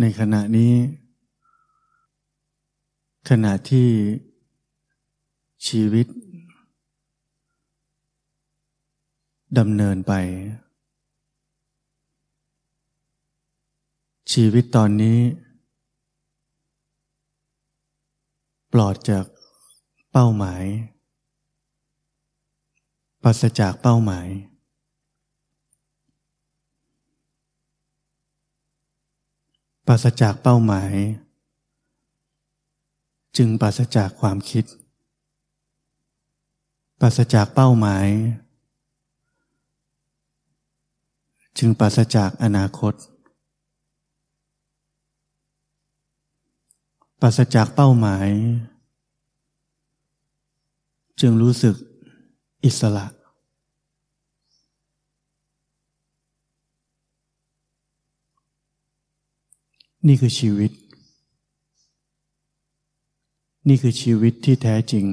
ในขณะนี้ ขณะที่ชีวิตดำเนินไป ชีวิตตอนนี้ ปลอดจากเป้าหมายปราศจากเป้าหมาย ปราศจากเป้าหมาย จึงปราศจากความคิด ปราศจากเป้าหมาย จึงปราศจากอนาคต ปราศจากเป้าหมาย จึงรู้สึกอิสระ นี่คือชีวิต นี่คือชีวิตที่แท้จริง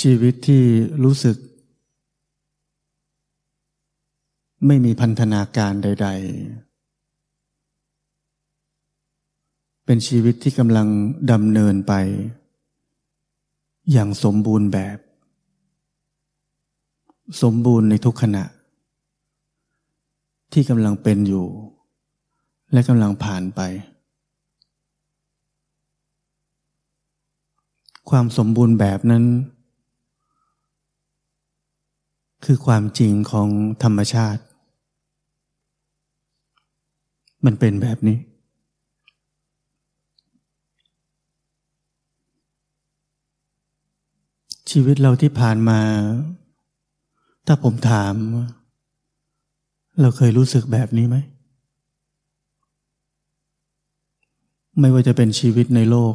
ชีวิตที่รู้สึก ไม่มีพันธนาการใด ๆ เป็นชีวิตที่กำลังดำเนินไป อย่างสมบูรณ์แบบ สมบูรณ์ในทุกขณะ ที่กำลังเป็นอยู่ และกำลังผ่านไป ความสมบูรณ์แบบนั้น คือความจริงของธรรมชาติ มันเป็นแบบนี้ ชีวิตเราที่ผ่านมา ถ้าผมถาม เราเคยรู้สึกแบบนี้ไหม ไม่ว่าจะเป็นชีวิตในโลก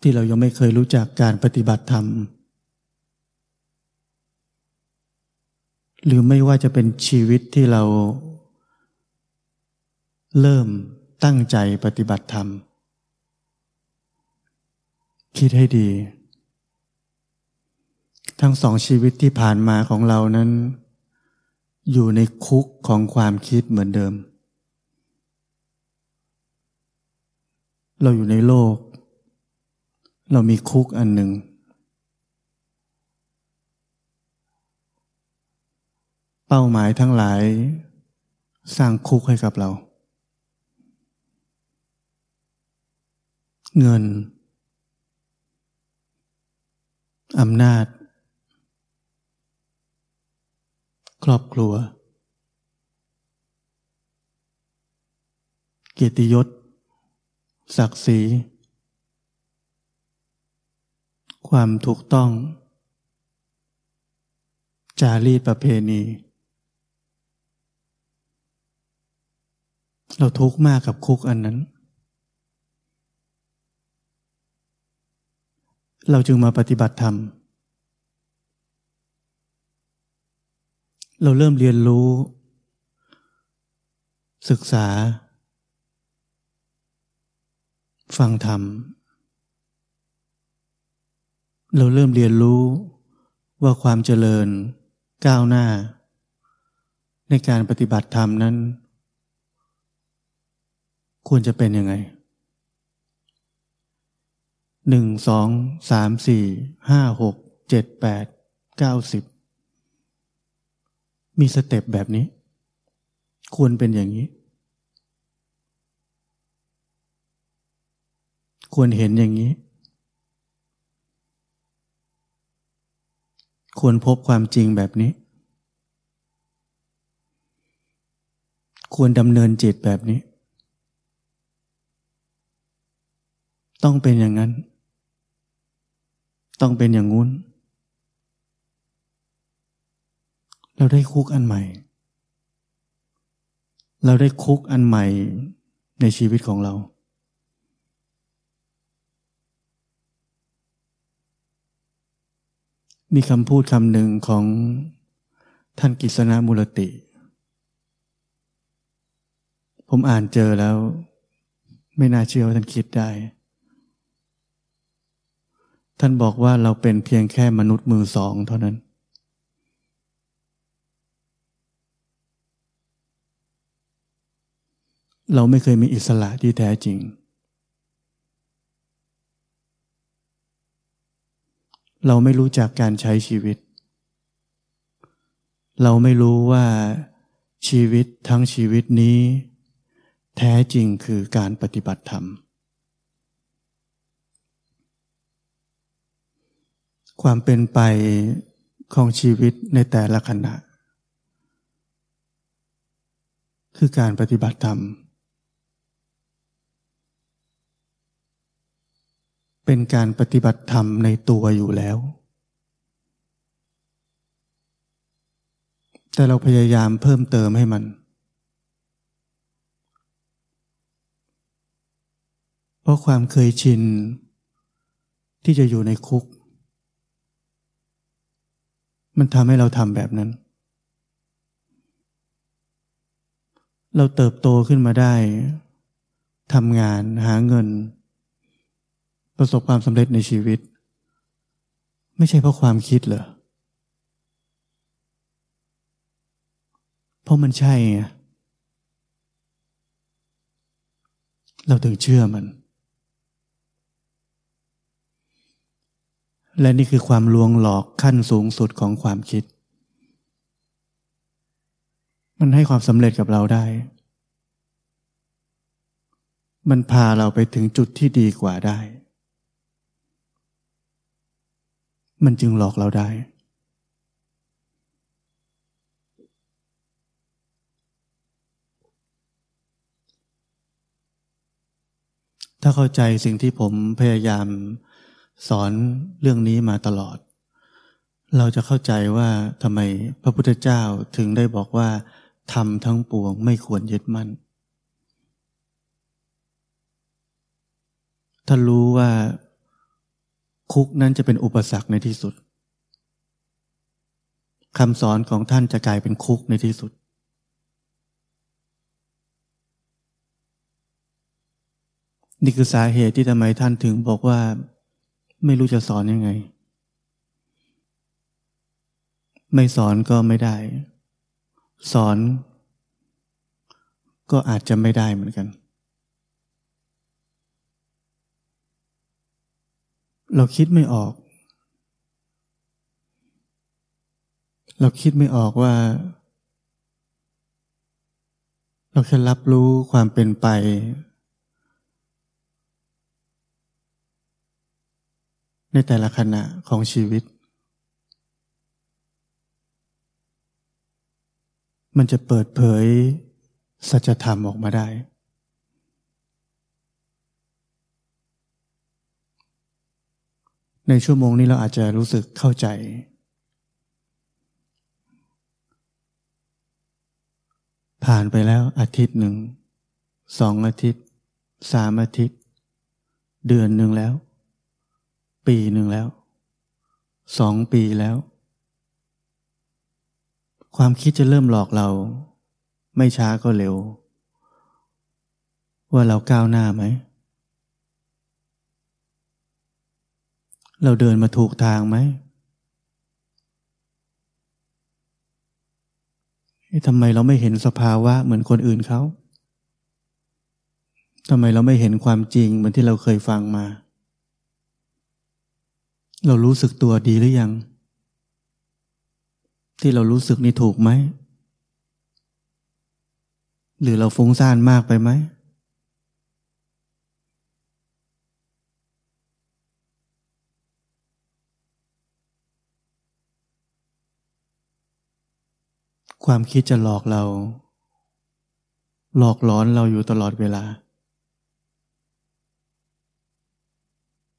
ที่เรายังไม่เคยรู้จักการปฏิบัติธรรม หรือไม่ว่าจะเป็นชีวิตที่เรา เริ่มตั้งใจปฏิบัติธรรม คิดให้ดี ทั้งสองชีวิตที่ผ่านมาของเรานั้น อยู่ในคุกของความคิดเหมือนเดิม เราอยู่ในโลก เรามีคุกอันหนึ่ง เป้าหมายทั้งหลาย สร้างคุกให้กับเรา เงิน อำนาจ ครอบครัว เกียรติยศ ศักดิ์ศรี ความถูกต้อง จารีตประเพณี เราทุกข์มากกับคุกอันนั้น เราจึงมาปฏิบัติธรรม เราเริ่มเรียนรู้ ศึกษา ฟังธรรม เราเริ่มเรียนรู้ว่าความเจริญก้าวหน้า ในการปฏิบัติธรรมนั้น ควรจะเป็นยังไงหนึ่งสองสามสี่ห้าหกเจ็ดแปดเก้าสิบ มีสเต็ปแบบนี้ ควรเป็นอย่างนี้ ควรเห็นอย่างนี้ ควรพบความจริงแบบนี้ ควรดำเนินจิตแบบนี้ ต้องเป็นอย่างนั้น ต้องเป็นอย่างงู้น เราได้คุกอันใหม่ เราได้คุกอันใหม่ในชีวิตของเรา มีคำพูดคำหนึ่งของท่านกิษณมุลติ ผมอ่านเจอแล้ว ไม่น่าเชื่อว่าท่านคิดได้ ท่านบอกว่าเราเป็นเพียงแค่มนุษย์มือสองเท่านั้น เราไม่เคยมีอิสระที่แท้จริง เราไม่รู้จักการใช้ชีวิต เราไม่รู้ว่าชีวิตทั้งชีวิตนี้ แท้จริงคือการปฏิบัติธรรม ความเป็นไปของชีวิตในแต่ละขณะ คือการปฏิบัติธรรม เป็นการปฏิบัติธรรมในตัวอยู่แล้ว แต่เราพยายามเพิ่มเติมให้มัน เพราะความเคยชินที่จะอยู่ในคุก มันทำให้เราทำแบบนั้น เราเติบโตขึ้นมาได้ทำงานหาเงิน ประสบความสำเร็จในชีวิต ไม่ใช่เพราะความคิดเหรอ เพราะมันใช่ไงเราถึงเชื่อมัน และนี่คือความลวงหลอกขั้นสูงสุดของความคิด มันให้ความสำเร็จกับเราได้ มันพาเราไปถึงจุดที่ดีกว่าได้ มันจึงหลอกเราได้ ถ้าเข้าใจสิ่งที่ผมพยายามสอนเรื่องนี้มาตลอด เราจะเข้าใจว่าทำไมพระพุทธเจ้าถึงได้บอกว่าทำทั้งปวงไม่ควรยึดมั่น ถ้ารู้ว่า คุกนั้นจะเป็นอุปสรรคในที่สุดคำสอนของท่านจะกลายเป็นคุกในที่สุด นี่คือสาเหตุที่ทำไมท่านถึงบอกว่า ไม่รู้จะสอนยังไง ไม่สอนก็ไม่ได้ สอนก็อาจจะไม่ได้เหมือนกัน เราคิดไม่ออก เราคิดไม่ออกว่า เราแค่รับรู้ความเป็นไป ในแต่ละขณะของชีวิต มันจะเปิดเผยสัจธรรมออกมาได้ ในชั่วโมงนี้เราอาจจะรู้สึกเข้าใจ ผ่านไปแล้วอาทิตย์หนึ่งสองอาทิตย์สามอาทิตย์ เดือนหนึ่งแล้ว ปีหนึ่งแล้วสองปีแล้ว ความคิดจะเริ่มหลอกเรา ไม่ช้าก็เร็ว ว่าเราก้าวหน้าไหม เราเดินมาถูกทางไหมทำไมเราไม่เห็นสภาวะเหมือนคนอื่นเขาทำไมเราไม่เห็นความจริงเหมือนที่เราเคยฟังมา เรารู้สึกตัวดีหรือยัง ที่เรารู้สึกนี่ถูกไหม หรือเราฟุ้งซ่านมากไปไหม ความคิดจะหลอกเรา หลอกหลอนเราอยู่ตลอดเวลา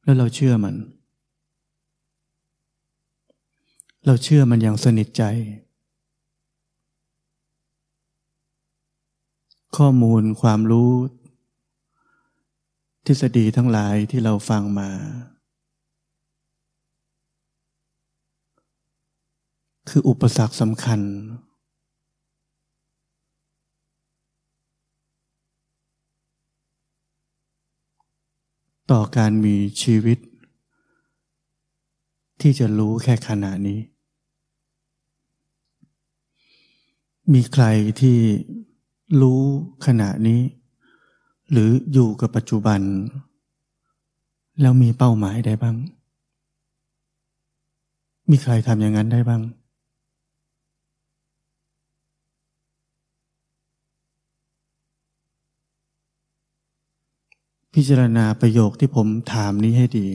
แล้วเราเชื่อมัน เราเชื่อมันอย่างสนิทใจ ข้อมูลความรู้ ทฤษฎีทั้งหลายที่เราฟังมา คืออุปสรรคสำคัญ ต่อการมีชีวิต ที่จะรู้แค่ขณะนี้ มีใครที่รู้ขณะนี้ หรืออยู่กับปัจจุบัน แล้วมีเป้าหมายได้บ้าง มีใครทำอย่างนั้นได้บ้าง พิจารณาประโยคที่ผมถามนี้ให้ดี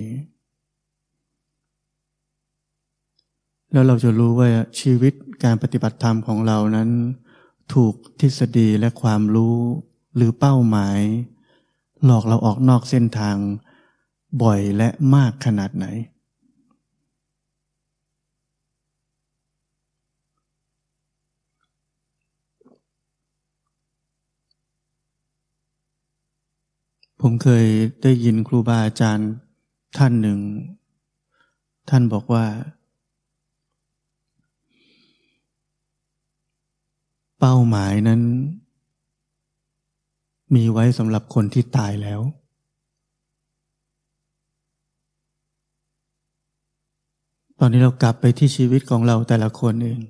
แล้วเราจะรู้ว่าชีวิตการปฏิบัติธรรมของเรานั้น ถูกทฤษฎีและความรู้หรือเป้าหมาย หลอกเราออกนอกเส้นทางบ่อยและมากขนาดไหน ผมเคยได้ยินครูบาอาจารย์ท่านหนึ่ง ท่านบอกว่า เป้าหมายนั้น มีไว้สำหรับคนที่ตายแล้ว ตอนนี้เรากลับไปที่ชีวิตของเราแต่ละคนเอง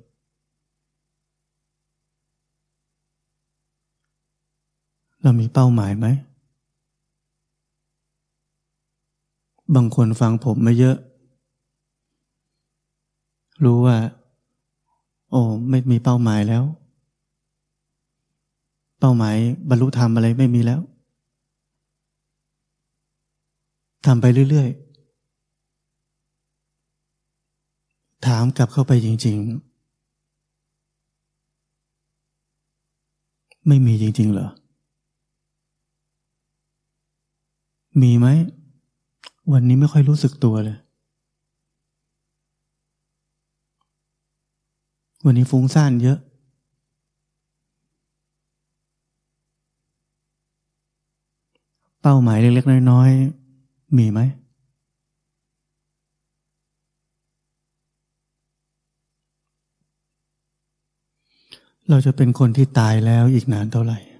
เรามีเป้าหมายไหม บางคนฟังผมมาเยอะ รู้ว่า โอ้ไม่มีเป้าหมายแล้ว เป้าหมายบรรลุธรรมอะไรไม่มีแล้วทำไปเรื่อยๆ ถามกลับเข้าไปจริง ๆ ไม่มีจริง ๆ เหรอ มีไหม วันนี้ไม่ค่อยรู้สึกตัวเลย วันนี้ฟุ้งซ่านเยอะ เป้าหมายเล็กๆน้อยๆ มีไหม เราจะเป็นคนที่ตายแล้วอีกนานเท่าไหร่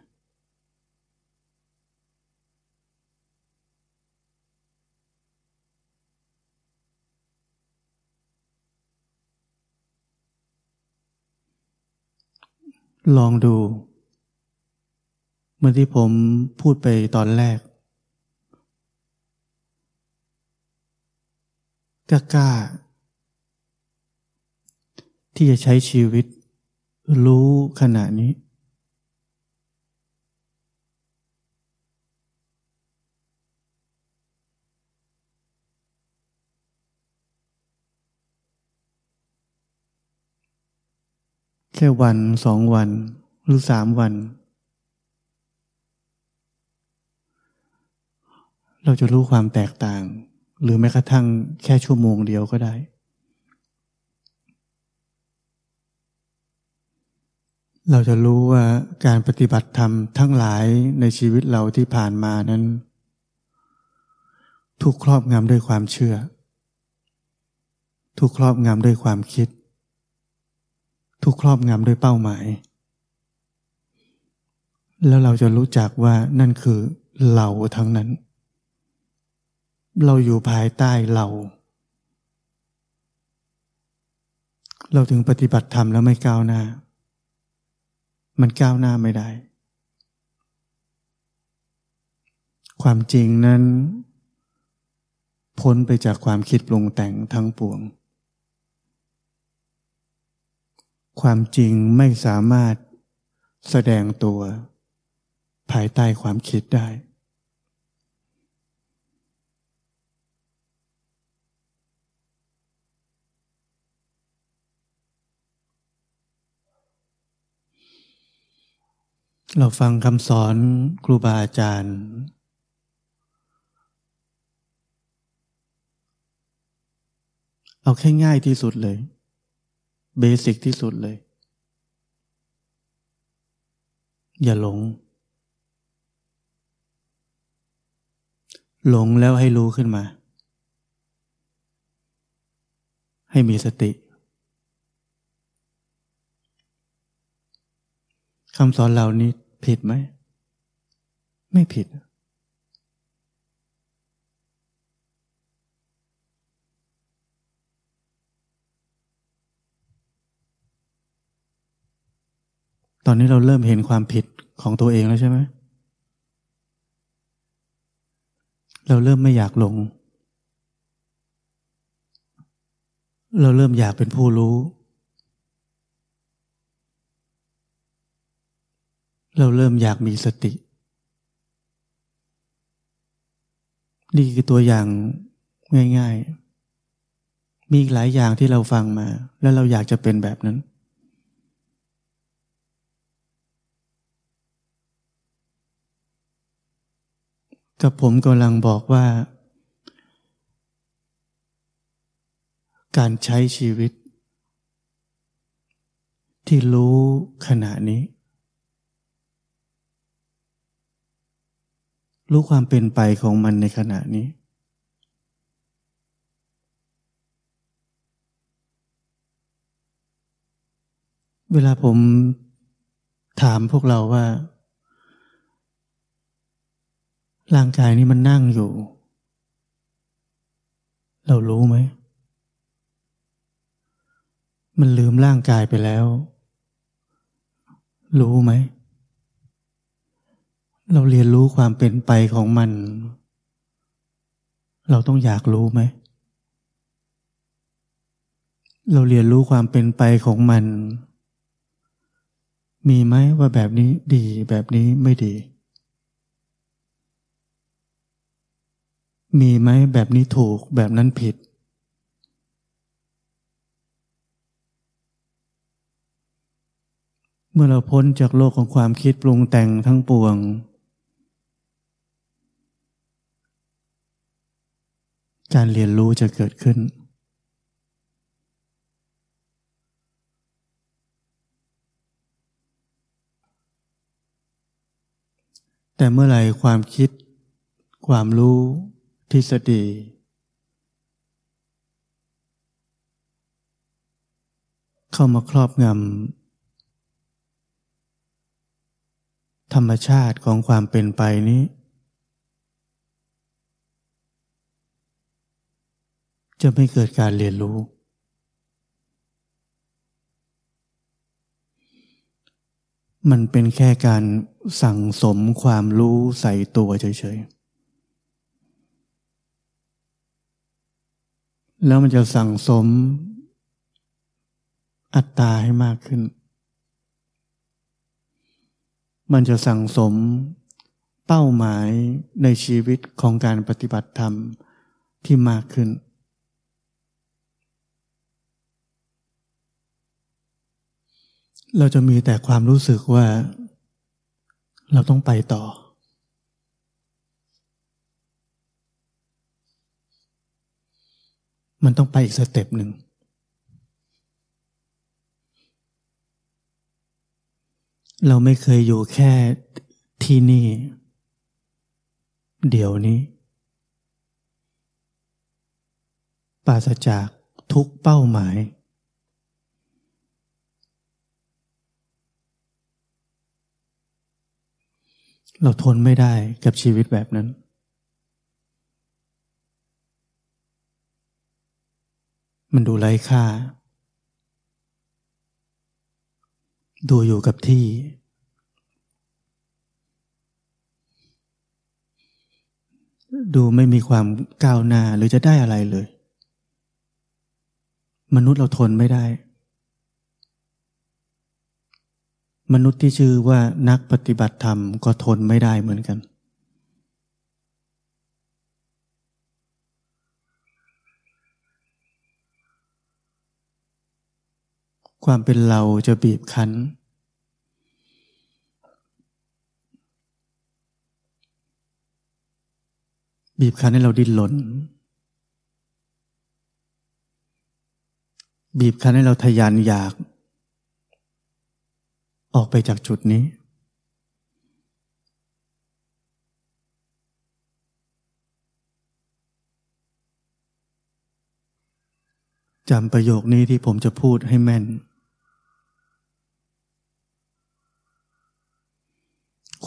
ลองดูเมื่อที่ผมพูดไปตอนแรกกล้า ที่จะใช้ชีวิตรู้ขณะนี้ แค่วันสองวัน หรือสามวัน เราจะรู้ความแตกต่าง หรือแม้กระทั่งแค่ชั่วโมงเดียวก็ได้ เราจะรู้ว่าการปฏิบัติธรรมทั้งหลายในชีวิตเราที่ผ่านมานั้น ถูกครอบงำด้วยความเชื่อ ถูกครอบงำด้วยความคิด ถูกครอบงำด้วยเป้าหมาย แล้วเราจะรู้จักว่านั่นคือเราทั้งนั้น เราอยู่ภายใต้เรา เราถึงปฏิบัติธรรมแล้วไม่ก้าวหน้า มันก้าวหน้าไม่ได้ ความจริงนั้น พ้นไปจากความคิดปรุงแต่งทั้งปวง ความจริงไม่สามารถแสดงตัว ภายใต้ความคิดได้ เราฟังคำสอนครูบาอาจารย์ เอาแค่ง่ายที่สุดเลย เบสิกที่สุดเลย อย่าหลง หลงแล้วให้รู้ขึ้นมา ให้มีสติคำสอนเหล่านี้ผิดไหม ไม่ผิด ตอนนี้เราเริ่มเห็นความผิดของตัวเองแล้วใช่ไหม เราเริ่มไม่อยากหลง เราเริ่มอยากเป็นผู้รู้ เราเริ่มอยากมีสติ นี่คือตัวอย่างง่าย ๆ มีหลายอย่างที่เราฟังมา แล้วเราอยากจะเป็นแบบนั้น กับผมกำลังบอกว่า การใช้ชีวิต ที่รู้ขณะนี้ รู้ความเป็นไปของมันในขณะนี้ เวลาผมถามพวกเราว่า ร่างกายนี้มันนั่งอยู่ เรารู้ไหม มันลืมร่างกายไปแล้ว รู้ไหม เราเรียนรู้ความเป็นไปของมัน เราต้องอยากรู้ไหม เราเรียนรู้ความเป็นไปของมัน มีไหมว่าแบบนี้ดีแบบนี้ไม่ดี มีไหมแบบนี้ถูกแบบนั้นผิด เมื่อเราพ้นจากโลกของความคิดปรุงแต่งทั้งปวง การเรียนรู้จะเกิดขึ้น แต่เมื่อไหร่ความคิดความรู้ ทฤษฎี เข้ามาครอบงำธรรมชาติของความเป็นไปนี้ จะไม่เกิดการเรียนรู้ มันเป็นแค่การสั่งสมความรู้ใส่ตัวเฉยๆ แล้วมันจะสั่งสมอัตตาให้มากขึ้น มันจะสั่งสมเป้าหมายในชีวิตของการปฏิบัติธรรมที่มากขึ้น เราจะมีแต่ความรู้สึกว่าเราต้องไปต่อ มันต้องไปอีกสเต็ปหนึ่ง เราไม่เคยอยู่แค่ที่นี่ เดี๋ยวนี้ ปราศจากทุกเป้าหมาย เราทนไม่ได้กับชีวิตแบบนั้น มันดูไร้ค่า ดูอยู่กับที่ ดูไม่มีความก้าวหน้าหรือจะได้อะไรเลย มนุษย์เราทนไม่ได้ มนุษย์ที่ชื่อว่านักปฏิบัติธรรมก็ทนไม่ได้เหมือนกัน ความเป็นเราจะบีบคั้น บีบคั้นให้เราดิ้นรนบีบคั้นให้เราทยานอยาก ออกไปจากจุดนี้ จำประโยคนี้ที่ผมจะพูดให้แม่น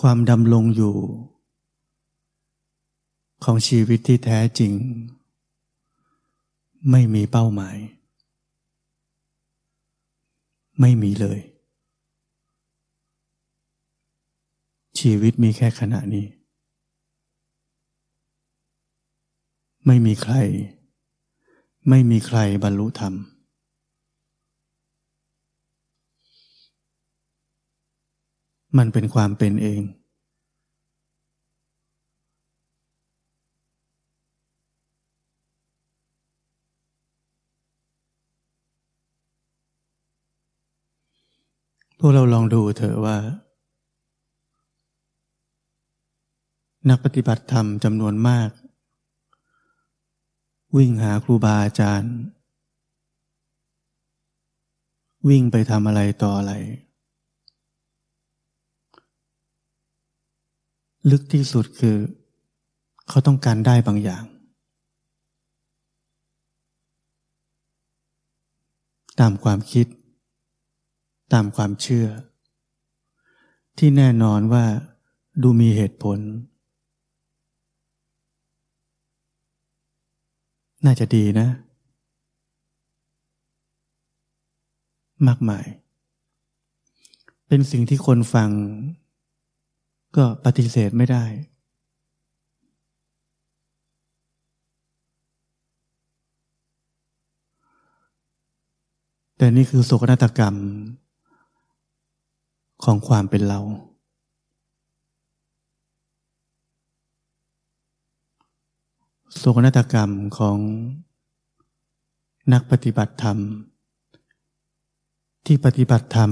ความดำรงอยู่ ของชีวิตที่แท้จริง ไม่มีเป้าหมาย ไม่มีเลย ชีวิตมีแค่ขณะนี้ ไม่มีใคร ไม่มีใครบรรลุธรรมมันเป็นความเป็นเอง พวกเราลองดูเถอะว่า นักปฏิบัติธรรมจำนวนมาก วิ่งหาครูบาอาจารย์ วิ่งไปทำอะไรต่ออะไร ลึกที่สุดคือ เขาต้องการได้บางอย่าง ตามความคิด ตามความเชื่อ ที่แน่นอนว่าดูมีเหตุผล น่าจะดีนะ มากมาย เป็นสิ่งที่คนฟัง ก็ปฏิเสธไม่ได้แต่นี่คือโศกนาฏกรรม ของความเป็นเรา โศกนาฏกรรมของนักปฏิบัติธรรม ที่ปฏิบัติธรรม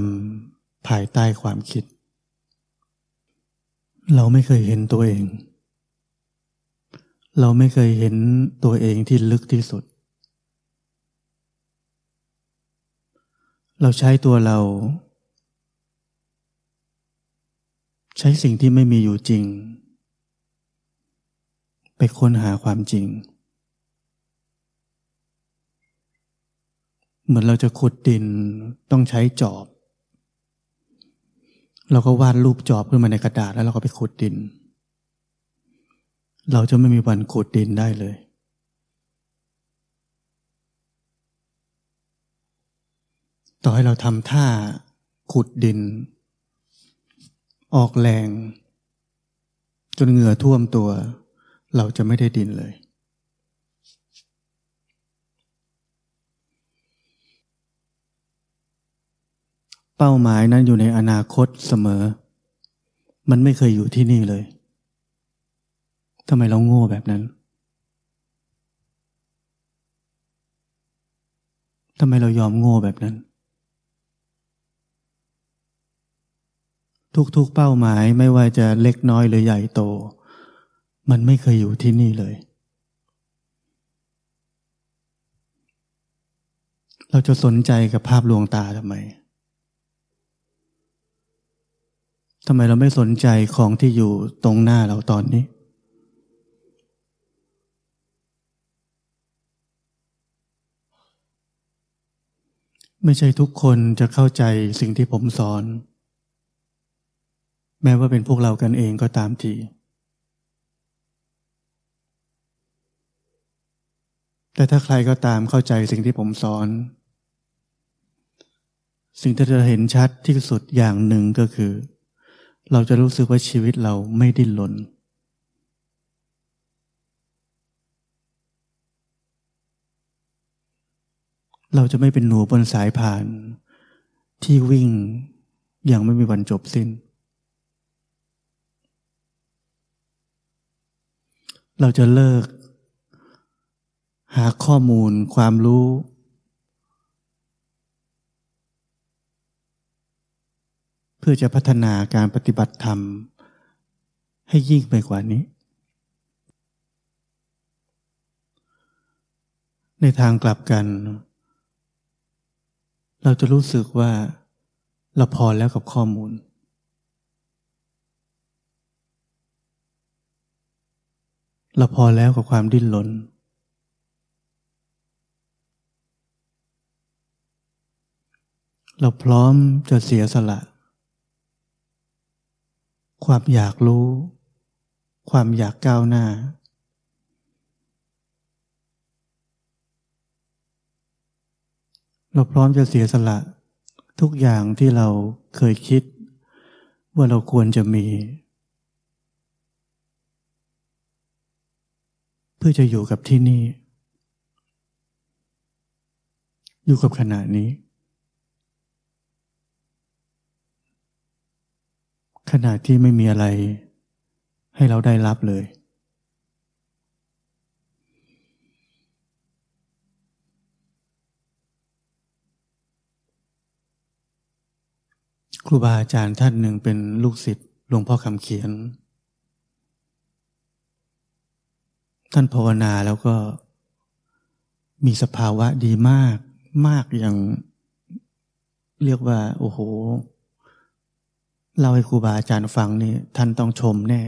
ภายใต้ความคิด เราไม่เคยเห็นตัวเอง เราไม่เคยเห็นตัวเองที่ลึกที่สุด เราใช้ตัวเรา ใช้สิ่งที่ไม่มีอยู่จริง ไปค้นหาความจริง เหมือนเราจะขุดดินต้องใช้จอบ เราก็วาดรูปจอบขึ้นมาในกระดาษแล้วเราก็ไปขุดดิน เราจะไม่มีวันขุดดินได้เลยต่อให้เราทำท่าขุดดิน ออกแรง จนเหงื่อท่วมตัว เราจะไม่ได้ดินเลย เป้าหมายนั้นอยู่ในอนาคตเสมอ มันไม่เคยอยู่ที่นี่เลยทำไมเราโง่แบบนั้นทำไมเรายอมโง่แบบนั้น ทุกๆเป้าหมายไม่ว่าจะเล็กน้อยหรือใหญ่โต มันไม่เคยอยู่ที่นี่เลย เราจะสนใจกับภาพลวงตาทำไมทำไมเราไม่สนใจของที่อยู่ตรงหน้าเราตอนนี้ ไม่ใช่ทุกคนจะเข้าใจสิ่งที่ผมสอน แม้ว่าเป็นพวกเรากันเองก็ตามทีแต่ถ้าใครก็ตามเข้าใจสิ่งที่ผมสอน สิ่งที่จะเห็นชัดที่สุดอย่างหนึ่งก็คือ เราจะรู้สึกว่าชีวิตเราไม่ดิ้นรนเราจะไม่เป็นหนูบนสายผ่าน ที่วิ่งอย่างไม่มีวันจบสิ้น เราจะเลิก หาข้อมูลความรู้ เพื่อจะพัฒนาการปฏิบัติธรรม ให้ยิ่งไปกว่านี้ ในทางกลับกัน เราจะรู้สึกว่าเราพอแล้วกับข้อมูล เราพอแล้วกับความดิ้นรนเราพร้อมจะเสียสละ ความอยากรู้ ความอยากก้าวหน้า เราพร้อมจะเสียสละ ทุกอย่างที่เราเคยคิด ว่าเราควรจะมี พื่อจะอยู่กับที่นี่ อยู่กับขณะนี้ ขณะที่ไม่มีอะไรให้เราได้รับเลย ครูบาอาจารย์ท่านหนึ่งเป็นลูกศิษย์หลวงพ่อคำเขียน ท่านภาวนาแล้วก็มีสภาวะดีมากมากอย่างเรียกว่า โอ้โหเล่าให้ครูบาอาจารย์ฟังนี่ท่านต้องชมแน่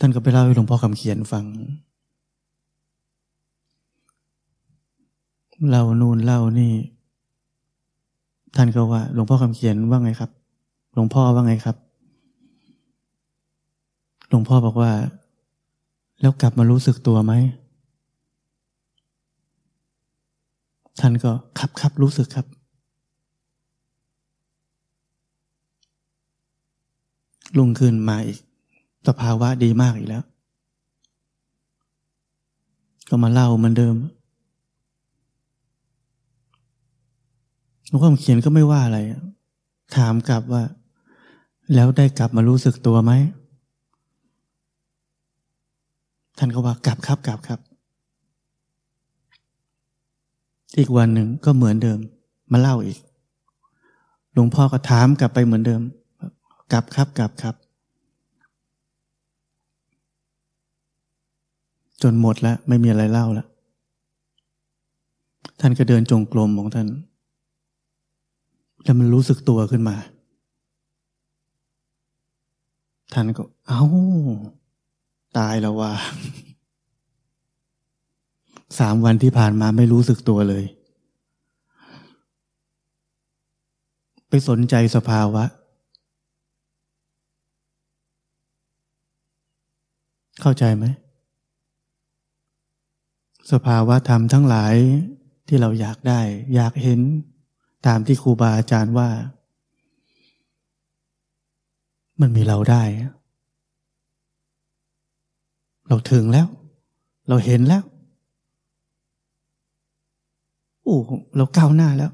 ท่านก็ไปเล่าให้หลวงพ่อคำเขียนฟัง เล่านู่นเล่านี่ ท่านก็ว่า หลวงพ่อคำเขียนว่าไงครับ หลวงพ่อว่าไงครับ หลวงพ่อบอกว่า แล้วกลับมารู้สึกตัวไหม ท่านก็ครับครับรู้สึกครับ ลุงขึ้นมาอีก สภาวะดีมากอีกแล้ว ก็มาเล่าเหมือนเดิมหลวงพ่อเขียนก็ไม่ว่าอะไร ถามกลับว่า แล้วได้กลับมารู้สึกตัวไหม ท่านก็ว่ากลับครับกลับครับ อีกวันหนึ่งก็เหมือนเดิม มาเล่าอีก หลวงพ่อก็ถามกลับไปเหมือนเดิม กลับครับกลับครับ จนหมดแล้ว ไม่มีอะไรเล่าแล้วท่านก็เดินจงกรมของท่าน แล้วมันรู้สึกตัวขึ้นมา ท่านก็เอา้า ตายแล้วว่าสามวันที่ผ่านมาไม่รู้สึกตัวเลย ไปสนใจสภาวะ เข้าใจไหม สภาวะธรรมทั้งหลายที่เราอยากได้ อยากเห็นตามที่ครูบาอาจารย์ว่า มันมีเราได้ เราถึงแล้ว เราเห็นแล้วโอ้เราก้าวหน้าแล้ว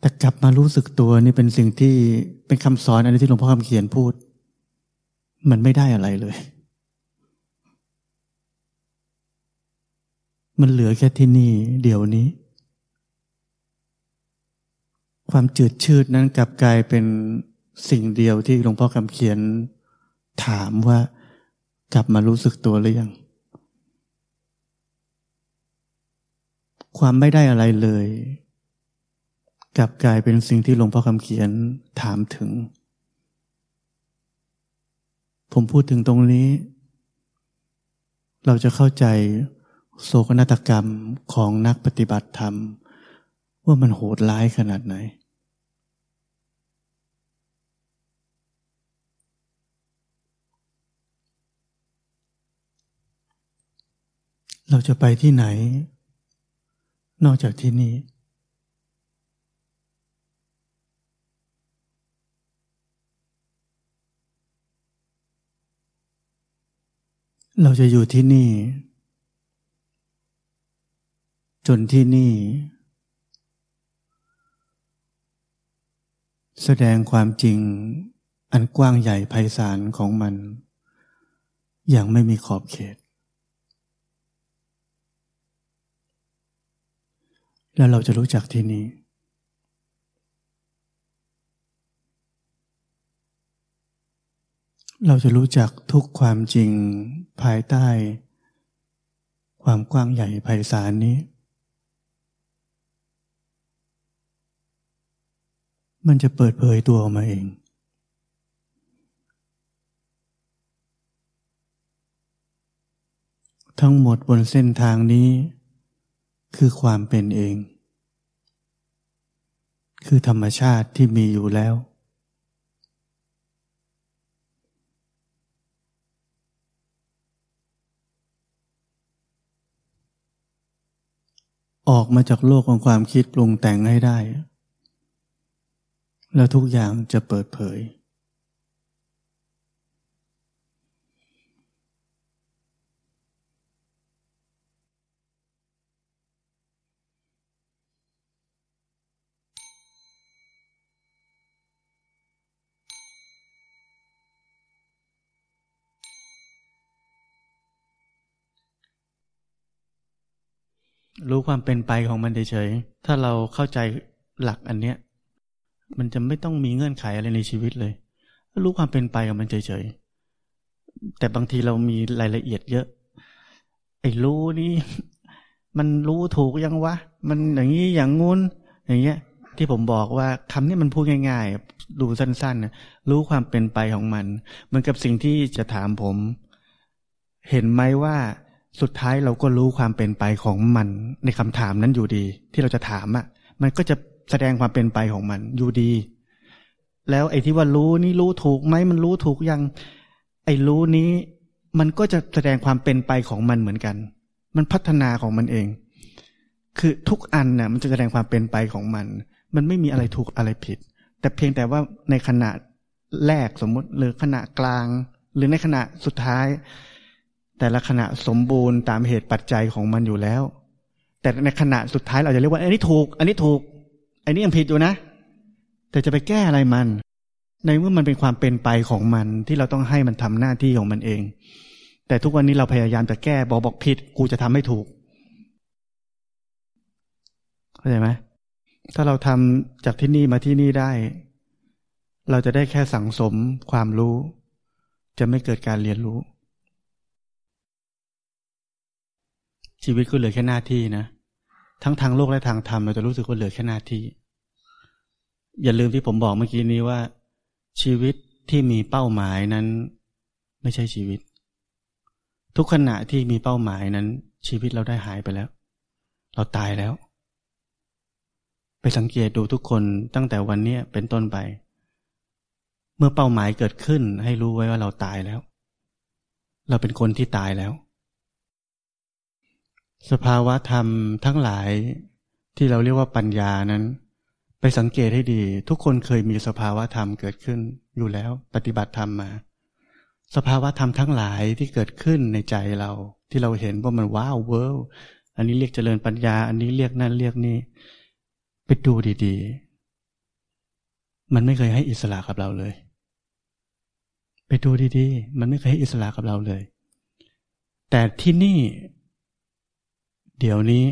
แต่กลับมารู้สึกตัวนี่เป็นสิ่งที่เป็นคำสอนอันนี้ที่หลวงพ่อคำเขียนพูด มันไม่ได้อะไรเลย มันเหลือแค่ที่นี่เดี๋ยวนี้ ความจืดชืดนั้นกลับกลายเป็นสิ่งเดียวที่หลวงพ่อคำเขียน ถามว่ากลับมารู้สึกตัวหรือยัง ความไม่ได้อะไรเลย กลับกลายเป็นสิ่งที่หลวงพ่อคำเขียนถามถึง ผมพูดถึงตรงนี้ เราจะเข้าใจโศกนาฏกรรมของนักปฏิบัติธรรม ว่ามันโหดร้ายขนาดไหน เราจะไปที่ไหน นอกจากที่นี่ เราจะอยู่ที่นี่ จนที่นี่ แสดงความจริงอันกว้างใหญ่ไพศาลของมัน อย่างไม่มีขอบเขต แล้วเราจะรู้จักที่นี้ เราจะรู้จักทุกความจริงภายใต้ ความกว้างใหญ่ไพศาลนี้ มันจะเปิดเผยตัวออกมาเองทั้งหมดบนเส้นทางนี้ คือความเป็นเอง คือธรรมชาติที่มีอยู่แล้ว ออกมาจากโลกของความคิดปรุงแต่งให้ได้ แล้วทุกอย่างจะเปิดเผย รู้ความเป็นไปของมันเฉยๆถ้าเราเข้าใจหลักอันเนี้ย มันจะไม่ต้องมีเงื่อนไขอะไรในชีวิตเลย รู้ความเป็นไปของมันเฉยๆแต่บางทีเรามีรายละเอียดเยอะ ไอ้รู้นี่มันรู้ถูกยังวะ มันอย่างนี้อย่างงู้น อย่างเงี้ย ที่ผมบอกว่าคำนี้มันพูดง่าย ๆ ดูสั้นๆรู้ความเป็นไปของมัน เหมือนกับสิ่งที่จะถามผม เห็นไหมว่า สุดท้ายเราก็รู้ความเป็นไปของมันในคำถามนั้นอยู่ดี ที่เราจะถามอะ่ะ มันก็จะแสดงความเป็นไปของมันอยู่ดี แล้วไอ้ที่ว่ารู้นี่รู้ถูกไหมมันรู้ถูกยัง ไอ้รู้นี้ มันก็จะแสดงความเป็นไปของมันเหมือนกัน มันพัฒนาของมันเอง คือทุกอันเนี่ยมันจะแสดงความเป็นไปของมัน มันไม่มีอะไรถูกอะไรผิด แต่เพียงแต่ว่าในขณะแรกสมมติหรือขณะกลาง หรือในขณะสุดท้าย แต่ละขณะสมบูรณ์ตามเหตุปัจจัยของมันอยู่แล้ว แต่ในขณะสุดท้ายเราจะเรียกว่าอันนี้ถูก อันนี้ถูก อันนี้ยังผิดอยู่นะ แต่จะไปแก้อะไรมัน ในเมื่อมันเป็นความเป็นไปของมันที่เราต้องให้มันทำหน้าที่ของมันเอง แต่ทุกวันนี้เราพยายามจะแก้บอกบอกผิด กูจะทำให้ถูกเข้าใจไหมถ้าเราทำจากที่นี่มาที่นี่ได้ เราจะได้แค่สั่งสมความรู้ จะไม่เกิดการเรียนรู้ ชีวิตก็เหลือแค่หน้าที่นะ ทั้งทางโลกและทางธรรมเราจะรู้สึกว่าเหลือแค่หน้าที่ อย่าลืมที่ผมบอกเมื่อกี้นี้ว่า ชีวิตที่มีเป้าหมายนั้น ไม่ใช่ชีวิต ทุกขณะที่มีเป้าหมายนั้น ชีวิตเราได้หายไปแล้ว เราตายแล้ว ไปสังเกตดูทุกคนตั้งแต่วันนี้เป็นต้นไป เมื่อเป้าหมายเกิดขึ้นให้รู้ไว้ว่าเราตายแล้ว เราเป็นคนที่ตายแล้ว สภาวะธรรมทั้งหลายที่เราเรียกว่าปัญญานั้น ไปสังเกตให้ดี ทุกคนเคยมีสภาวะธรรมเกิดขึ้นอยู่แล้ว ปฏิบัติธรรมมา สภาวะธรรมทั้งหลายที่เกิดขึ้นในใจเรา ที่เราเห็นว่ามันว้าวเวิร์อันนี้เรียกเจริญปัญญา อันนี้เรียกนั่นเรียกนี่ไปดูดีๆ มันไม่เคยให้อิสระกับเราเลย ไปดูดีๆ มันไม่เคยให้อิสระกับเราเลย แต่ที่นี่ เดี๋ยวนี้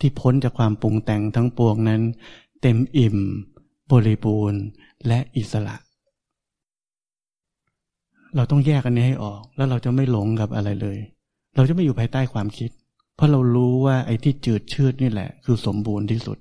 ที่พ้นจากความปรุงแต่งทั้งปวงนั้น เต็มอิ่ม บริบูรณ์ และอิสระ เราต้องแยกอันนี้ให้ออก แล้วเราจะไม่หลงกับอะไรเลย เราจะไม่อยู่ภายใต้ความคิด เพราะเรารู้ว่าไอ้ที่จืดชืดนี่แหละ คือสมบูรณ์ที่สุด